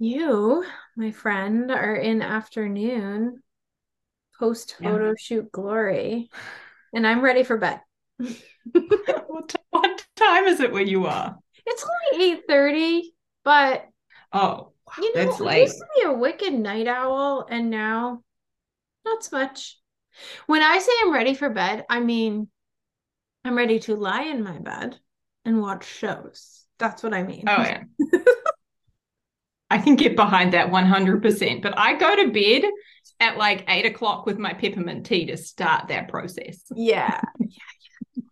You, my friend, are in afternoon post photo yeah. shoot glory, and I'm ready for bed. what, what time is it where you are? It's only eight thirty, but oh, you know, that's late. I used to be a wicked night owl, and now not so much. When I say I'm ready for bed, I mean I'm ready to lie in my bed and watch shows. That's what I mean. Oh yeah. I can get behind that 100%. But I go to bed at like eight o'clock with my peppermint tea to start that process. Yeah. yeah. yeah.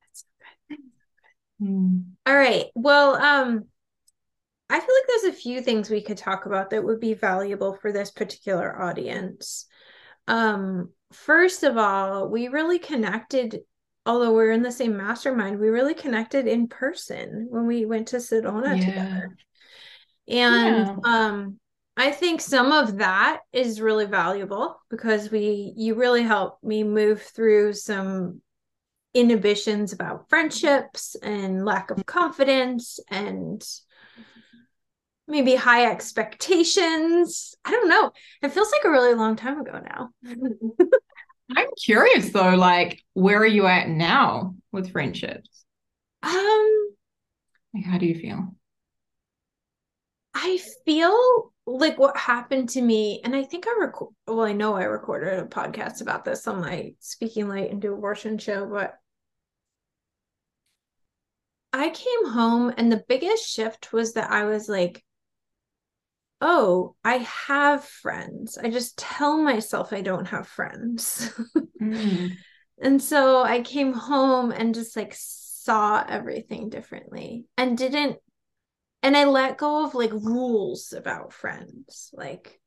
That's good. Hmm. All right. Well, um, I feel like there's a few things we could talk about that would be valuable for this particular audience. Um, first of all, we really connected although we're in the same mastermind, we really connected in person when we went to Sedona yeah. together. And yeah. um I think some of that is really valuable because we you really helped me move through some inhibitions about friendships and lack of confidence and maybe high expectations. I don't know. It feels like a really long time ago now. I'm curious though, like where are you at now with friendships? Um like how do you feel? I feel like what happened to me, and I think I record well, I know I recorded a podcast about this on my Speaking Light into Abortion show, but I came home and the biggest shift was that I was like, oh, I have friends. I just tell myself I don't have friends. mm. And so I came home and just like saw everything differently and didn't and I let go of like rules about friends. Like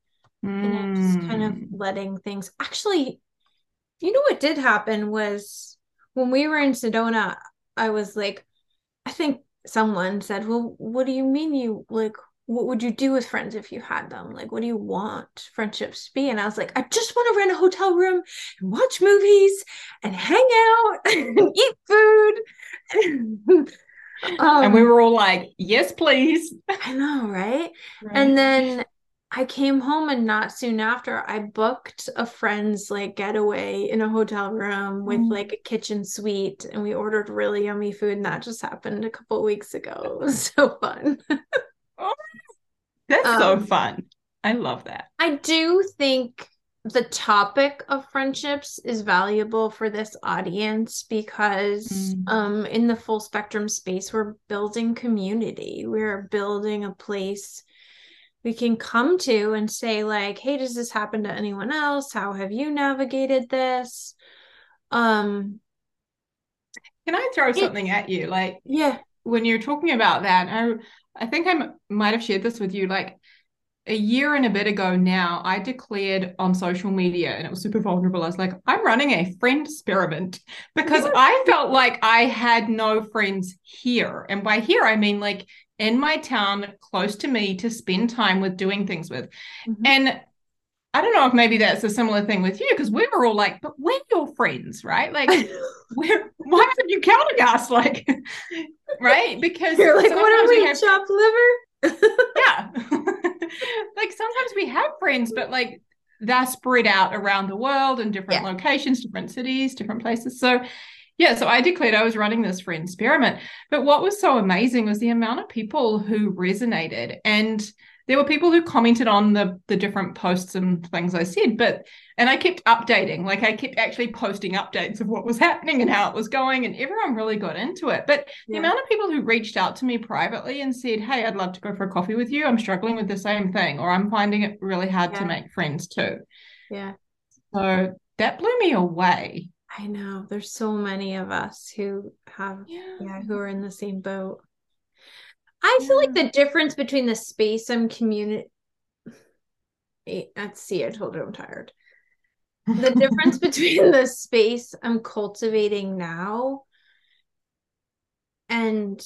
mm. and I'm just kind of mm. letting things actually you know what did happen was when we were in Sedona, I was like, I think someone said, Well, what do you mean you like what would you do with friends if you had them? Like, what do you want friendships to be? And I was like, I just want to rent a hotel room and watch movies and hang out and eat food. um, and we were all like, yes, please. I know, right? right? And then I came home and not soon after I booked a friend's like getaway in a hotel room with mm. like a kitchen suite and we ordered really yummy food and that just happened a couple weeks ago. It was so fun. That's um, so fun. I love that. I do think the topic of friendships is valuable for this audience because mm. um in the full spectrum space we're building community. We're building a place we can come to and say like, "Hey, does this happen to anyone else? How have you navigated this?" Um can I throw something at you? Like, yeah, when you're talking about that, I I think I might have shared this with you. Like a year and a bit ago now, I declared on social media, and it was super vulnerable. I was like, I'm running a friend experiment because I felt like I had no friends here. And by here, I mean like in my town, close to me to spend time with doing things with. Mm-hmm. And I don't know if maybe that's a similar thing with you because we were all like, but we're your friends, right? Like, we're, why aren't you counting us? Like, right? Because you're like, what are we, we have... chopped liver? yeah. Like sometimes we have friends, but like they're spread out around the world in different yeah. locations, different cities, different places. So, yeah, so I declared I was running this friend experiment. But what was so amazing was the amount of people who resonated. And there were people who commented on the the different posts and things I said, but and I kept updating, like I kept actually posting updates of what was happening and how it was going, and everyone really got into it. But yeah. the amount of people who reached out to me privately and said, "Hey, I'd love to go for a coffee with you. I'm struggling with the same thing, or I'm finding it really hard yeah. to make friends too." Yeah. So that blew me away. I know there's so many of us who have Yeah. yeah, who are in the same boat. I feel like the difference between the space I'm community let's see, I told you I'm tired. The difference between the space I'm cultivating now and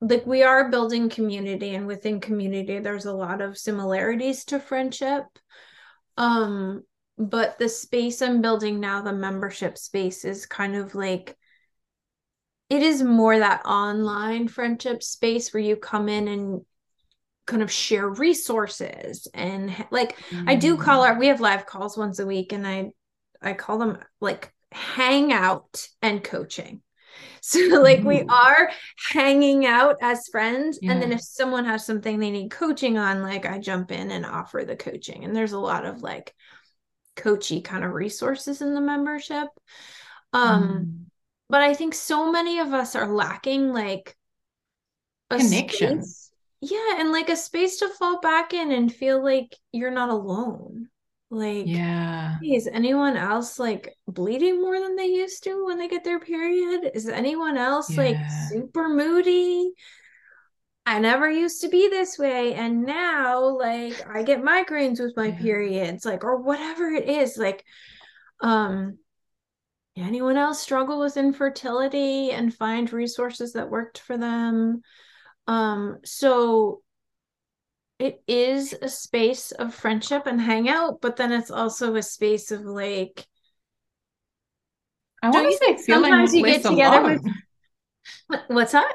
like we are building community and within community there's a lot of similarities to friendship um but the space i'm building now the membership space is kind of like it is more that online friendship space where you come in and kind of share resources and like i do call Mm. our we have live calls once a week and i i call them like hangout and coaching so like we are hanging out as friends and then if someone has something they need coaching on like i jump in and offer the coaching and there's a lot of like coachy kind of resources in the membership um Mm. But i think so many of us are lacking like a Connection. space- yeah and like a space to fall back in and feel like you're not alone like Yeah. Is anyone else like bleeding more than they used to when they get their period? Is anyone else like super moody? I never used to be this way, and now like I get migraines with my Yeah. periods, like or whatever it is. Like, um, anyone else struggle with infertility and find resources that worked for them? Um, so it is a space of friendship and hangout, but then it's also a space of like I want you to say sometimes you get together alone. with- what's that?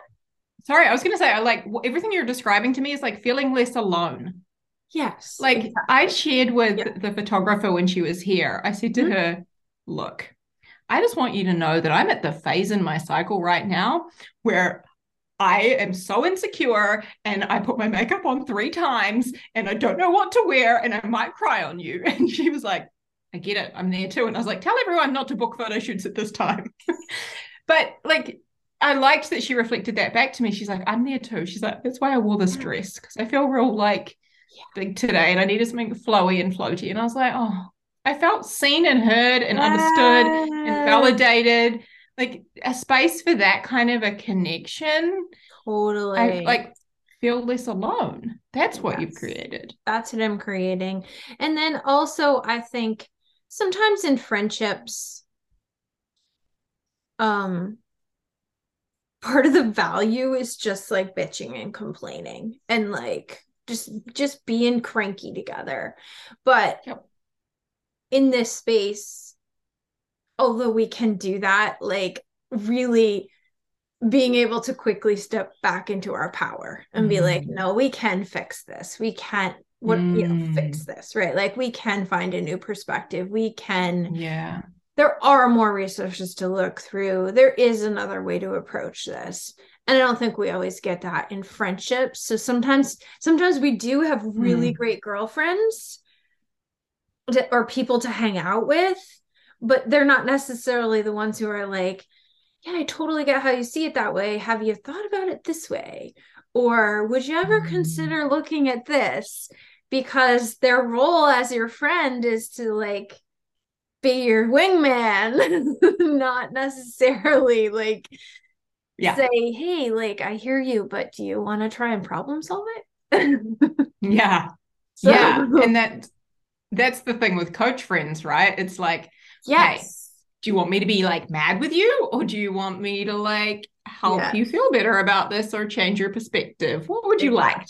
Sorry, I was going to say, like everything you're describing to me is like feeling less alone. Yes. Like exactly. I shared with Yeah. the photographer when she was here, I said to Mhm. her, Look, I just want you to know that I'm at the phase in my cycle right now where I am so insecure and I put my makeup on three times and I don't know what to wear and I might cry on you. And she was like, I get it. I'm there too. And I was like, tell everyone not to book photo shoots at this time. but like, I liked that she reflected that back to me. She's like, I'm there too. She's like, that's why I wore this dress because I feel real like big today and I needed something flowy and floaty. And I was like, oh, I felt seen and heard and understood and validated. Like a space for that kind of a connection. Totally. I like feel less alone. That's what you've created. that's what I'm creating. And then also I think sometimes in friendships, um part of the value is just like bitching and complaining and like just just being cranky together. But Yep. In this space, although we can do that, like really being able to quickly step back into our power and be like, Mm. no, we can fix this. We can't what you know, Mm. fix this, right? Like we can find a new perspective. We can Yeah. there are more resources to look through. There is another way to approach this. And I don't think we always get that in friendships. So sometimes sometimes we do have really Mm. great girlfriends to- or people to hang out with, but they're not necessarily the ones who are like, yeah, I totally get how you see it that way. Have you thought about it this way? Or would you ever Mm. consider looking at this? Because their role as your friend is to like be your wingman, not necessarily like Yeah. say, hey, like I hear you, but do you want to try and problem solve it? Yeah. So- Yeah. And that that's the thing with coach friends, right? It's like, yes. do you want me to be like mad with you or do you want me to like help Yeah. you feel better about this or change your perspective? What would you like?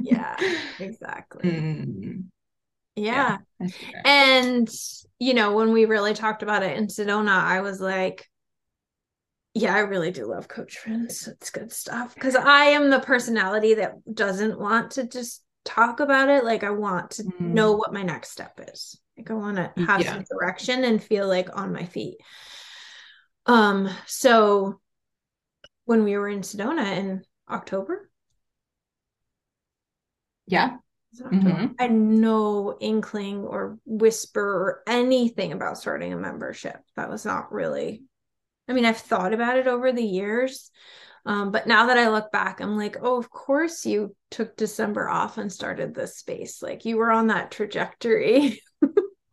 Yeah, exactly. Mm, yeah. That. And, you know, when we really talked about it in Sedona, I was like, yeah, I really do love coach friends. It's good stuff. Because I am the personality that doesn't want to just talk about it. Like, I want to Mm. know what my next step is. Like, I want to have Yeah. some direction and feel like on my feet. Um, so when we were in Sedona in October, Yeah. was it October? Mhm. I had no inkling or whisper or anything about starting a membership. That was not really, I mean, I've thought about it over the years. Um, but now that I look back, I'm like, oh, of course you took December off and started this space. Like you were on that trajectory.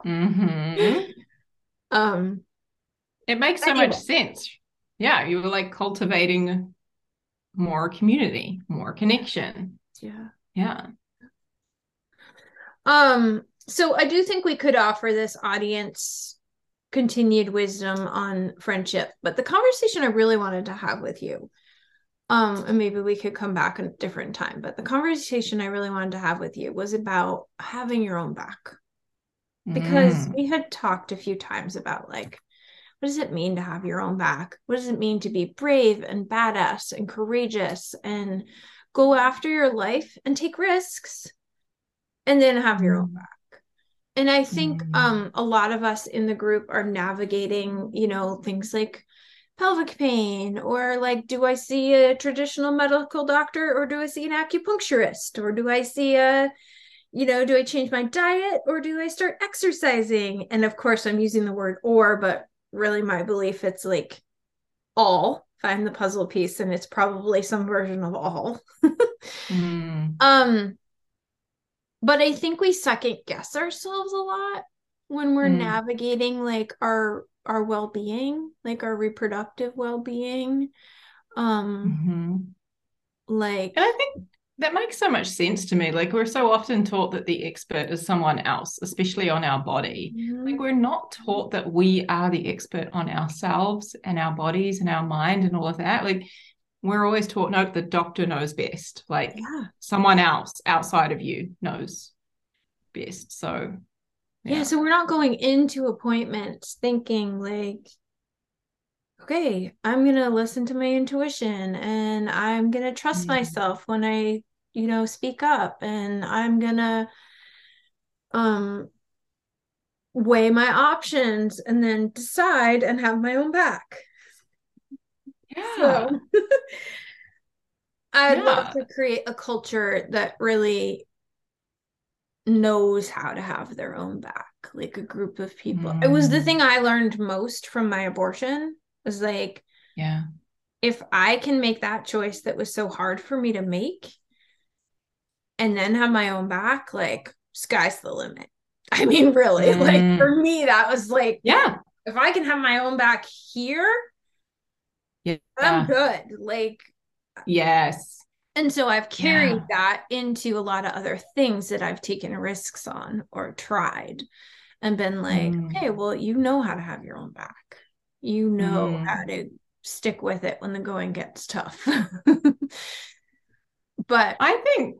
hmm um, it makes so anyway. much sense. Yeah, you were like cultivating more community, more connection. Yeah. Yeah. Um, so I do think we could offer this audience continued wisdom on friendship, but the conversation I really wanted to have with you, um, and maybe we could come back a different time, but the conversation I really wanted to have with you was about having your own back. Because mm. we had talked a few times about like what does it mean to have your own back? What does it mean to be brave and badass and courageous and go after your life and take risks and then have your own mm. back? And I think mm. um, a lot of us in the group are navigating, you know, things like pelvic pain or like do I see a traditional medical doctor or do I see an acupuncturist or do I see a you know, do I change my diet or do I start exercising? And of course, I'm using the word or, but really my belief it's like all find the puzzle piece and it's probably some version of all mm. um but i think we second guess ourselves a lot when we're mm. navigating like our our well-being like our reproductive well-being um mm-hmm. like and i think that makes so much sense to me. Like we're so often taught that the expert is someone else, especially on our body. Mm-hmm. Like we're not taught that we are the expert on ourselves and our bodies and our mind and all of that. Like we're always taught, no, the doctor knows best. Like yeah. someone else outside of you knows best. So yeah. yeah, so we're not going into appointments thinking like okay, I'm going to listen to my intuition and I'm going to trust mm-hmm. myself when I you know speak up and i'm gonna um weigh my options and then decide and have my own back yeah so, i'd yeah. love to create a culture that really knows how to have their own back like a group of people mm. it was the mm. thing i learned most from my abortion was like yeah if i can make that choice that was so hard for me to make and then have my own back, like sky's the limit. I mean, really, mm. like for me, that was like, yeah, if I can have my own back here, yeah, I'm good. Like, yes. And so I've carried yeah. that into a lot of other things that I've taken risks on or tried and been like, mm. okay, well, you know how to have your own back. You know mm. how to stick with it when the going gets tough. but I think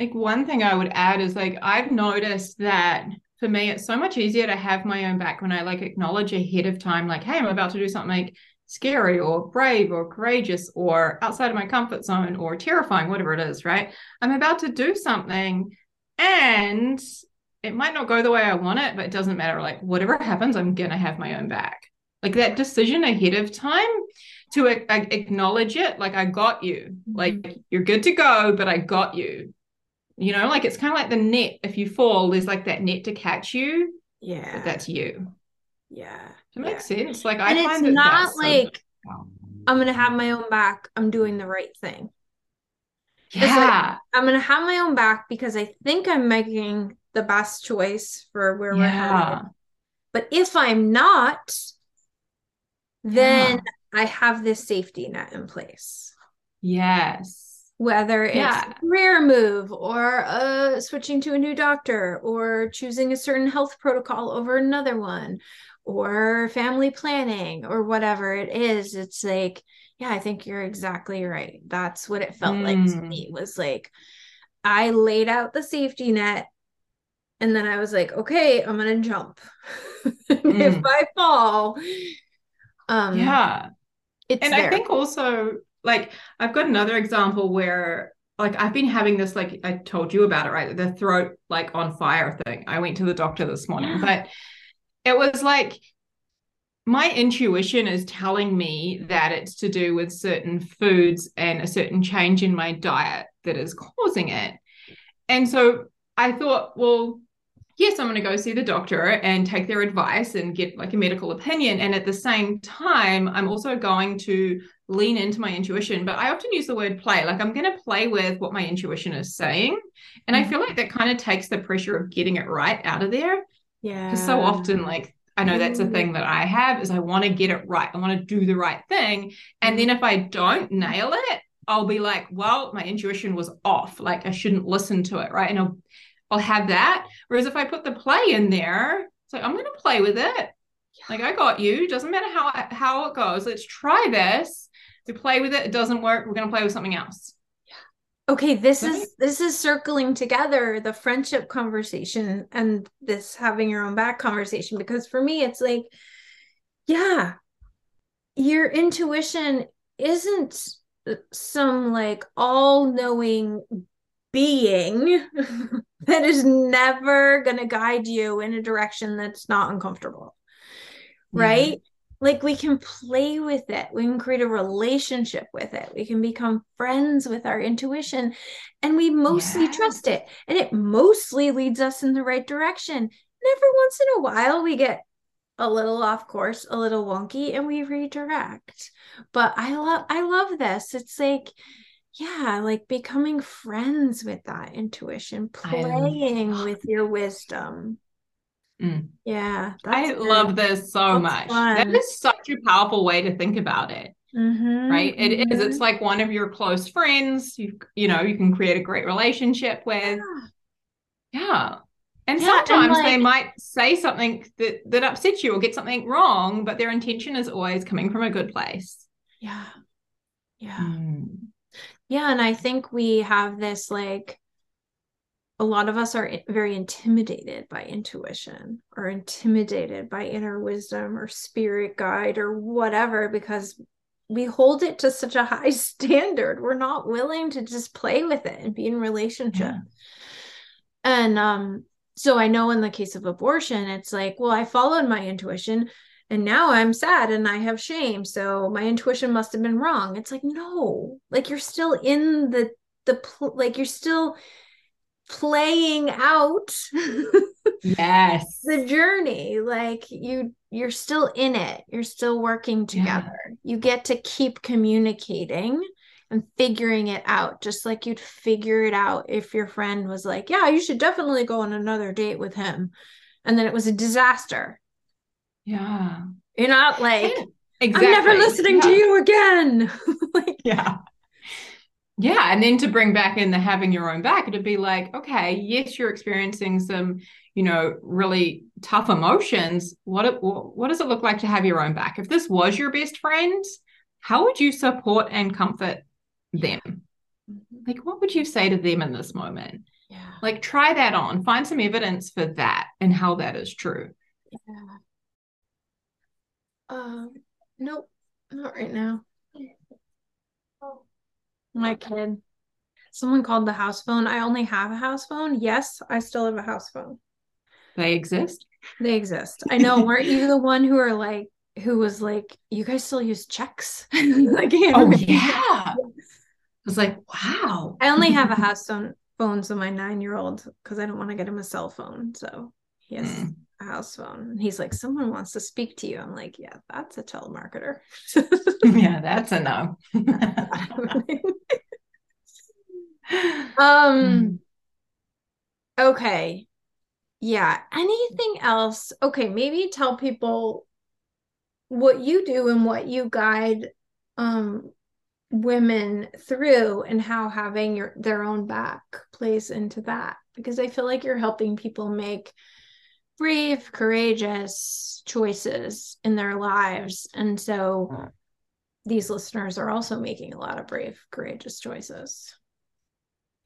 like one thing I would add is like I've noticed that for me it's so much easier to have my own back when I like acknowledge ahead of time, like, hey, I'm about to do something like scary or brave or courageous or outside of my comfort zone or terrifying, whatever it is, right? I'm about to do something and it might not go the way I want it, but it doesn't matter. Like, whatever happens, I'm going to have my own back. Like that decision ahead of time to a- a- acknowledge it, like, I got you. Like, mm-hmm. you're good to go, but I got you you know like it's kind of like the net if you fall there's like that net to catch you yeah that's you yeah it makes yeah. sense like and i find it's not like so... i'm gonna have my own back i'm doing the right thing yeah like, i'm gonna have my own back because i think i'm making the best choice for where yeah. we're headed but if i'm not then yeah. i have this safety net in place yes whether it's yeah. a career move or uh, switching to a new doctor or choosing a certain health protocol over another one or family planning or whatever it is it's like yeah i think you're exactly right that's what it felt mm. like to me mm. was like i laid out the safety net and then i was like okay i'm gonna jump mm. if i fall um yeah it's and there. i think also like I've got another example where like I've been having this like I told you about it right the throat like on fire thing. I went to the doctor this morning, but it was like my intuition is telling me that it's to do with certain foods and a certain change in my diet that is causing it. And so I thought, well, yes, I'm going to go see the doctor and take their advice and get like a medical opinion. And at the same time, I'm also going to lean into my intuition. But I often use the word play, like I'm going to play with what my intuition is saying. And mm-hmm. I feel like that kind of takes the pressure of getting it right out of there. Yeah. Because so often, like, I know that's a thing that I have is I want to get it right. I want to do the right thing. And then mm-hmm. if I don't nail it, I'll be like, well, my intuition was off. Like I shouldn't listen to it. Right. And I'll I'll have that. Whereas if I put the play in there, it's like I'm gonna play with it. Like I got you. Doesn't matter how how it goes. Let's try this. We play with it. It doesn't work. We're gonna play with something else. Okay, this is this is circling together the friendship conversation and this having your own back conversation because for me it's like yeah, your intuition isn't some like all-knowing being that is never going to guide you in a direction that's not uncomfortable. Right? Like we can play with it. We can create a relationship with it. We can become friends with our intuition and we mostly trust it and it mostly leads us in the right direction. And every once in a while we get a little off course a little wonky and we redirect. But i love i love this. It's like yeah like becoming friends with that intuition playing with your wisdom Mm. Yeah. I good. love this so that's much. Fun. That is such a powerful way to think about it. Mm-hmm, right It mm-hmm. is. it's like one of your close friends you you know you can create a great relationship with yeah, yeah. and yeah, sometimes and like, they might say something that that upsets you or get something wrong but their intention is always coming from a good place yeah yeah mm. yeah and i think we have this like a lot of us are very intimidated by intuition or intimidated by inner wisdom or spirit guide or whatever because we hold it to such a high standard. We're not willing to just play with it and be in relationship. Yeah. And um so I know in the case of abortion it's like, well, I followed my intuition and now I'm sad and I have shame. So my intuition must have been wrong. It's like no. Like you're still in the the like you're still playing out yes. the journey. Like you you're still in it. You're still working together. Yeah. you get to keep communicating and figuring it out just like you'd figure it out if your friend was like yeah you should definitely go on another date with him. And then it was a disaster. Yeah. You're not like exactly. i'm never listening yeah. to you again. Like yeah yeah and then to bring back in the having your own back it'd be like okay yes you're experiencing some you know really tough emotions. What it, what does it look like to have your own back? If this was your best friend how would you support and comfort them? Mm-hmm. like what would you say to them in this moment? Yeah. Like try that on. Find some evidence for that and how that is true. Yeah. Um nope not right now my kid. Someone called the house phone. I only have a house phone. Yes, I still have a house phone. They exist. They exist. I know. weren't you the one who are like, who was like, you guys still use checks? like, oh yeah. I was like, wow. I only have a house phone, phone so my nine year old, because I don't want to get him a cell phone. So he has mm. a house phone. And he's like, someone wants to speak to you. I'm like, yeah, that's a telemarketer. yeah, that's no. um okay. Yeah anything else? Okay maybe tell people what you do and what you guide um women through and how having your their own back plays into that. Because i feel like you're helping people make brave courageous choices in their lives. And so these listeners are also making a lot of brave courageous choices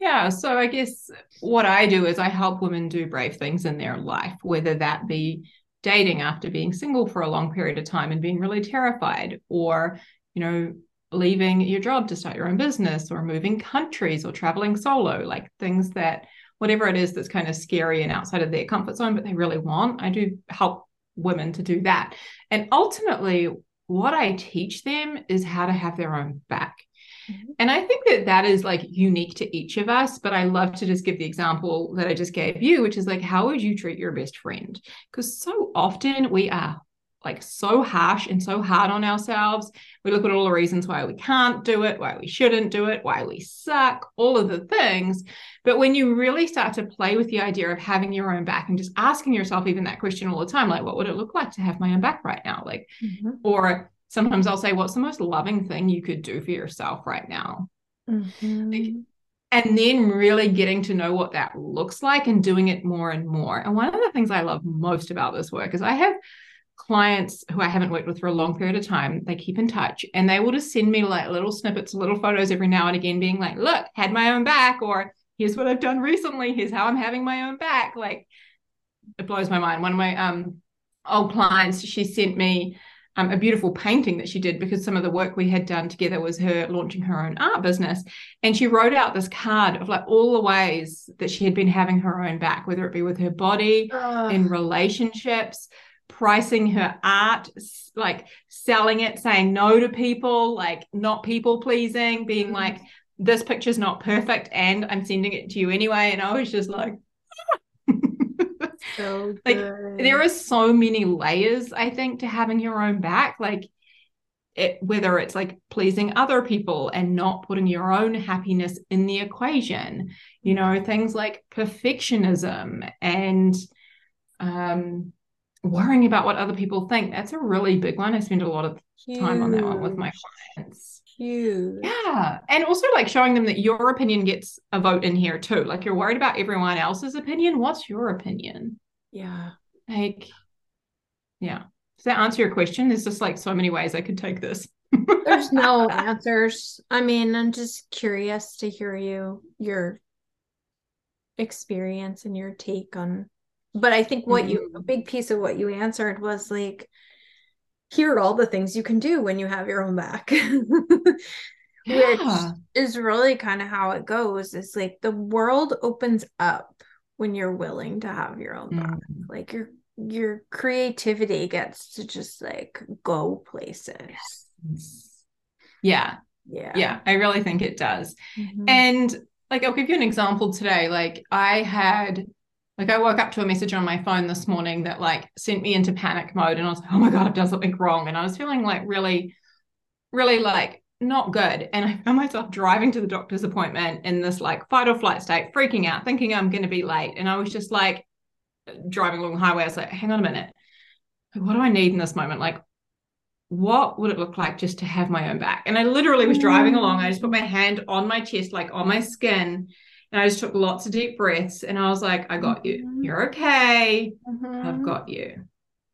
yeah. So I guess what I do is I help women do brave things in their life, whether that be dating after being single for a long period of time and being really terrified, or, you know, leaving your job to start your own business, or moving countries, or traveling solo, like things that, whatever it is that's kind of scary and outside of their comfort zone, but they really want. I do help women to do that. And ultimately, what I teach them is how to have their own back. And I think that that is like unique to each of us. But I love to just give the example that I just gave you, which is like, how would you treat your best friend? Because so often we are like so harsh and so hard on ourselves. We look at all the reasons why we can't do it, why we shouldn't do it, why we suck, all of the things. But when you really start to play with the idea of having your own back and just asking yourself even that question all the time, like, what would it look like to have my own back right now? Like, mm-hmm. or sometimes I'll say, what's the most loving thing you could do for yourself right now? Mm-hmm. Like, and then really getting to know what that looks like and doing it more and more. And one of the things I love most about this work is I have clients who I haven't worked with for a long period of time, they keep in touch and they will just send me like little snippets, little photos every now and again, being like, look, had my own back, or here's what I've done recently, here's how I'm having my own back. Like it blows my mind. One of my um old clients, she sent me um, a beautiful painting that she did because some of the work we had done together was her launching her own art business. And she wrote out this card of like all the ways that she had been having her own back, whether it be with her body, in relationships, pricing her art, like selling it, saying no to people, like not people pleasing, being mm-hmm. like, this picture's not perfect and I'm sending it to you anyway. And I was just like, so like there are so many layers, I think, to having your own back. Like it, whether it's like pleasing other people and not putting your own happiness in the equation, you know, things like perfectionism and um worrying about what other people think. That's a really big one. I spend a lot of time on that one with my clients. Huge. Yeah. And also like showing them that your opinion gets a vote in here too. Like you're worried about everyone else's opinion. What's your opinion? Yeah. Like, yeah. Does that answer your question? There's just like so many ways I could take this. There's no answers. I mean, I'm just curious to hear you, your experience and your take on but I think what mm-hmm. you a big piece of what you answered was like here are all the things you can do when you have your own back. yeah. Which is really kind of how it goes. It's like the world opens up when you're willing to have your own back. Mm-hmm. Like your your creativity gets to just like go places. Yes. Yeah. Yeah. Yeah. I really think it does. Mm-hmm. And like I'll give you an example today. Like I had like I woke up to a message on my phone this morning that like sent me into panic mode and I was like, oh my God, I've done something wrong. And I was feeling like really, really like not good. And I found myself driving to the doctor's appointment in this like fight or flight state, freaking out, thinking I'm going to be late. And I was just like driving along the highway. I was like, hang on a minute. What do I need in this moment? Like, what would it look like just to have my own back? And I literally was driving along. I just put my hand on my chest, like on my skin, and I just took lots of deep breaths and I was like, I got you. Mm-hmm. You're okay. Mm-hmm. I've got you.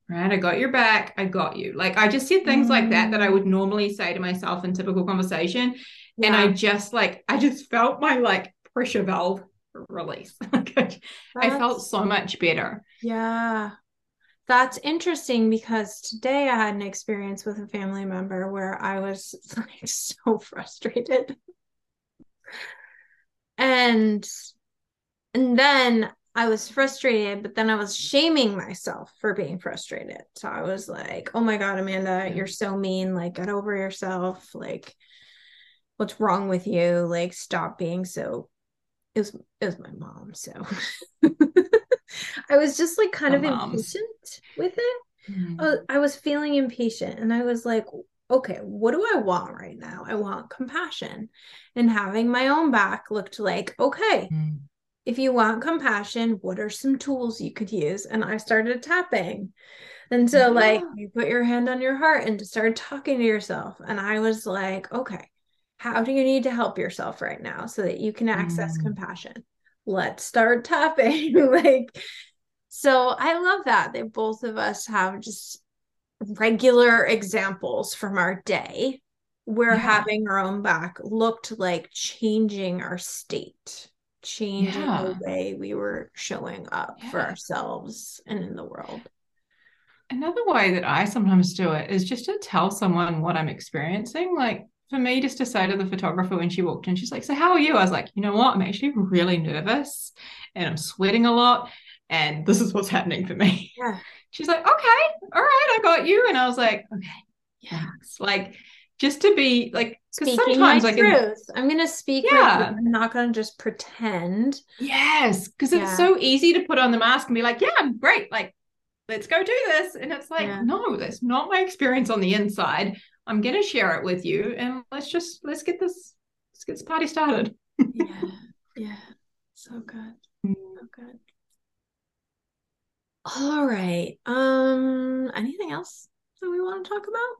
Right. I got your back. I got you. Like I just said things mm-hmm. like that that I would normally say to myself in typical conversation. Yeah. And I just like, I just felt my like pressure valve release. like I, I felt so much better. Yeah. That's interesting because today I had an experience with a family member where I was like so frustrated and and then I was frustrated, but then I was shaming myself for being frustrated. So I was like, "Oh my god, Amanda, you're so mean. Like get over yourself. Like what's wrong with you? Like stop being so it was it was my mom, so I was just like kind of impatient with it. Mm-hmm. I was feeling impatient and I was like, okay, what do I want right now? I want compassion. And having my own back looked like, okay, mm. if you want compassion, what are some tools you could use? And I started tapping. And so, yeah. like, you put your hand on your heart and just start talking to yourself. And I was like, okay, how do you need to help yourself right now so that you can access mm. compassion? Let's start tapping. like, so I love that that both of us have just regular examples from our day where yeah. having our own back looked like changing our state, changing yeah. the way we were showing up yeah. for ourselves and in the world. Another way that I sometimes do it is just to tell someone what I'm experiencing. Like for me, just to say to the photographer when she walked in, she's like, So, how are you? I was like, You know what? I'm actually really nervous and I'm sweating a lot. And this is what's happening for me. Yeah she's like, okay, all right, I got you. And I was like, okay, yes. Like just to be like, because sometimes like truth. In, I'm gonna speak. Yeah, I'm not gonna just pretend. Yes, because yeah. it's so easy to put on the mask and be like, yeah, I'm great. Like let's go do this. And it's like, yeah. no, that's not my experience on the inside. I'm going to share it with you and let's just, let's get this, let's get this party started. yeah. Yeah. So good. So good. All right. Um, anything else that we want to talk about?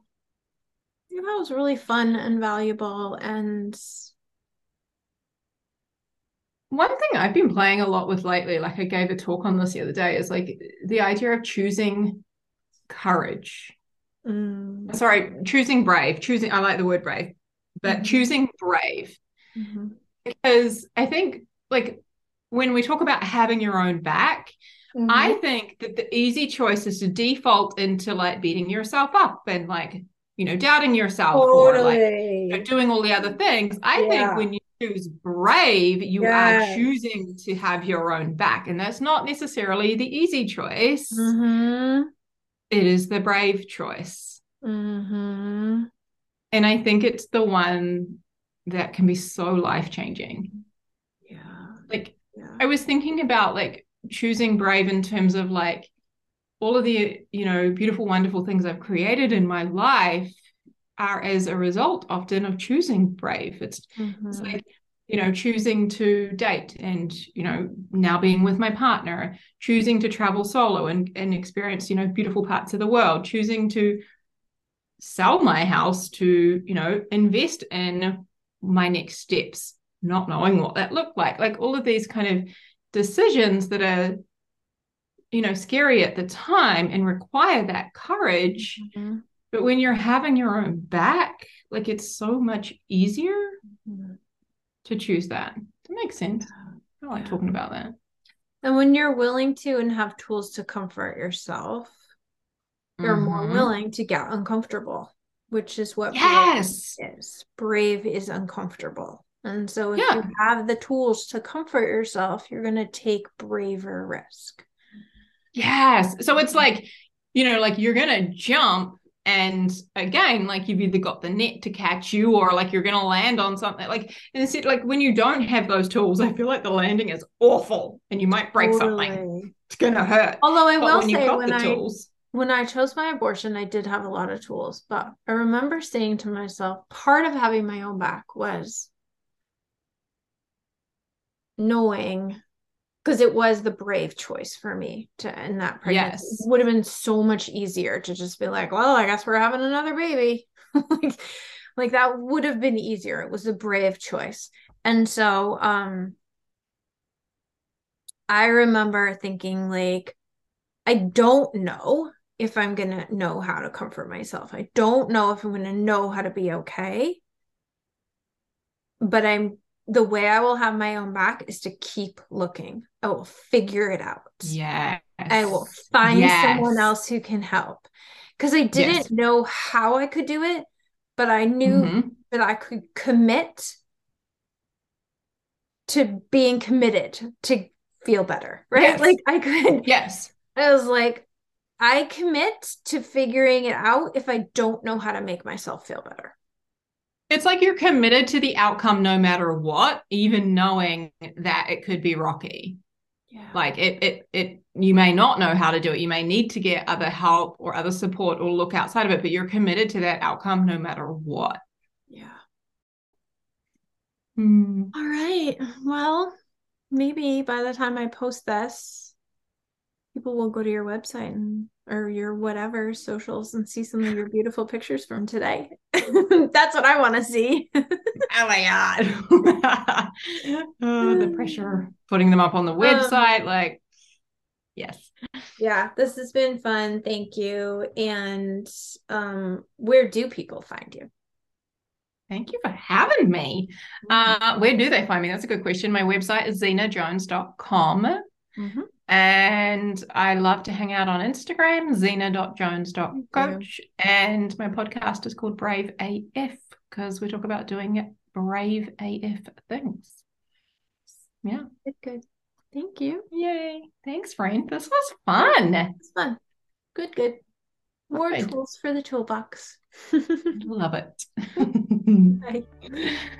Yeah, that was really fun and valuable and one thing I've been playing a lot with lately, like I gave a talk on this the other day, is like the idea of choosing courage. Mm. Sorry, choosing brave. Choosing, I like the word brave, but mm-hmm. choosing brave. Mm-hmm. Because I think, like, when we talk about having your own back, mm-hmm. I think that the easy choice is to default into like beating yourself up and like, you know, doubting yourself totally. or like you know, doing all the other things. I yeah. think when you choose brave, you yes. are choosing to have your own back. And that's not necessarily the easy choice. Mm-hmm. It is the brave choice. Mm-hmm. And I think it's the one that can be so life changing. Yeah. Like, yeah. I was thinking about like choosing brave in terms of like all of the, you know, beautiful, wonderful things I've created in my life are as a result often of choosing brave. It's, mm-hmm. it's like, you know, choosing to date and, you know, now being with my partner, choosing to travel solo and, and experience, you know, beautiful parts of the world, choosing to sell my house to, you know, invest in my next steps, not knowing what that looked like. Like all of these kind of decisions that are you know scary at the time and require that courage mm-hmm. But when you're having your own back, like it's so much easier mm-hmm. to choose that. That makes sense. I like yeah. talking about that. And when you're willing to and have tools to comfort yourself, you're mm-hmm. more willing to get uncomfortable, which is what yes is. Brave is uncomfortable. And so if yeah. you have the tools to comfort yourself, you're going to take braver risk. Yes. So it's like, you know, like you're going to jump and again like you've either got the net to catch you or like you're going to land on something like and it's like when you don't have those tools i feel like the landing is awful and you might break totally. something it's going to hurt although i will when say when i tools, when i chose my abortion i did have a lot of tools but i remember saying to myself part of having my own back was knowing because it was the brave choice for me to end that pregnancy. Yes. It would have been so much easier to just be like, well, I guess we're having another baby. like, like that would have been easier. It was a brave choice. And so um I remember thinking like I don't know if I'm going to know how to comfort myself. I don't know if I'm going to know how to be okay. But I'm the way I will have my own back is to keep looking. I will figure it out. Yeah. I will find yes. someone else who can help. Because I didn't yes. know how I could do it, but I knew mm-hmm. that I could commit to being committed to feel better. Right. Yes. Like I could. Yes. I was like, I commit to figuring it out if I don't know how to make myself feel better. It's like you're committed to the outcome no matter what, even knowing that it could be rocky. Yeah. Like it, it, it, you may not know how to do it. You may need to get other help or other support or look outside of it, but you're committed to that outcome no matter what. Yeah. Mm. All right. Well, maybe by the time I post this, people will go to your website and or your whatever socials and see some of your beautiful pictures from today. That's what I want to see. oh my god. oh, the pressure putting them up on the um, website um, like yes. Yeah, this has been fun. Thank you. And um where do people find you? Thank you for having me. Mm-hmm. Uh, where do they find me? That's a good question. My website is zinajones.com. Mm-hmm. And I love to hang out on Instagram, zina.jones.coach. And my podcast is called Brave AF because we talk about doing brave AF things. Yeah. Good, good. Thank you. Yay. Thanks, friend. This was fun. It's fun. Good, good. More tools for the toolbox. love it. Bye.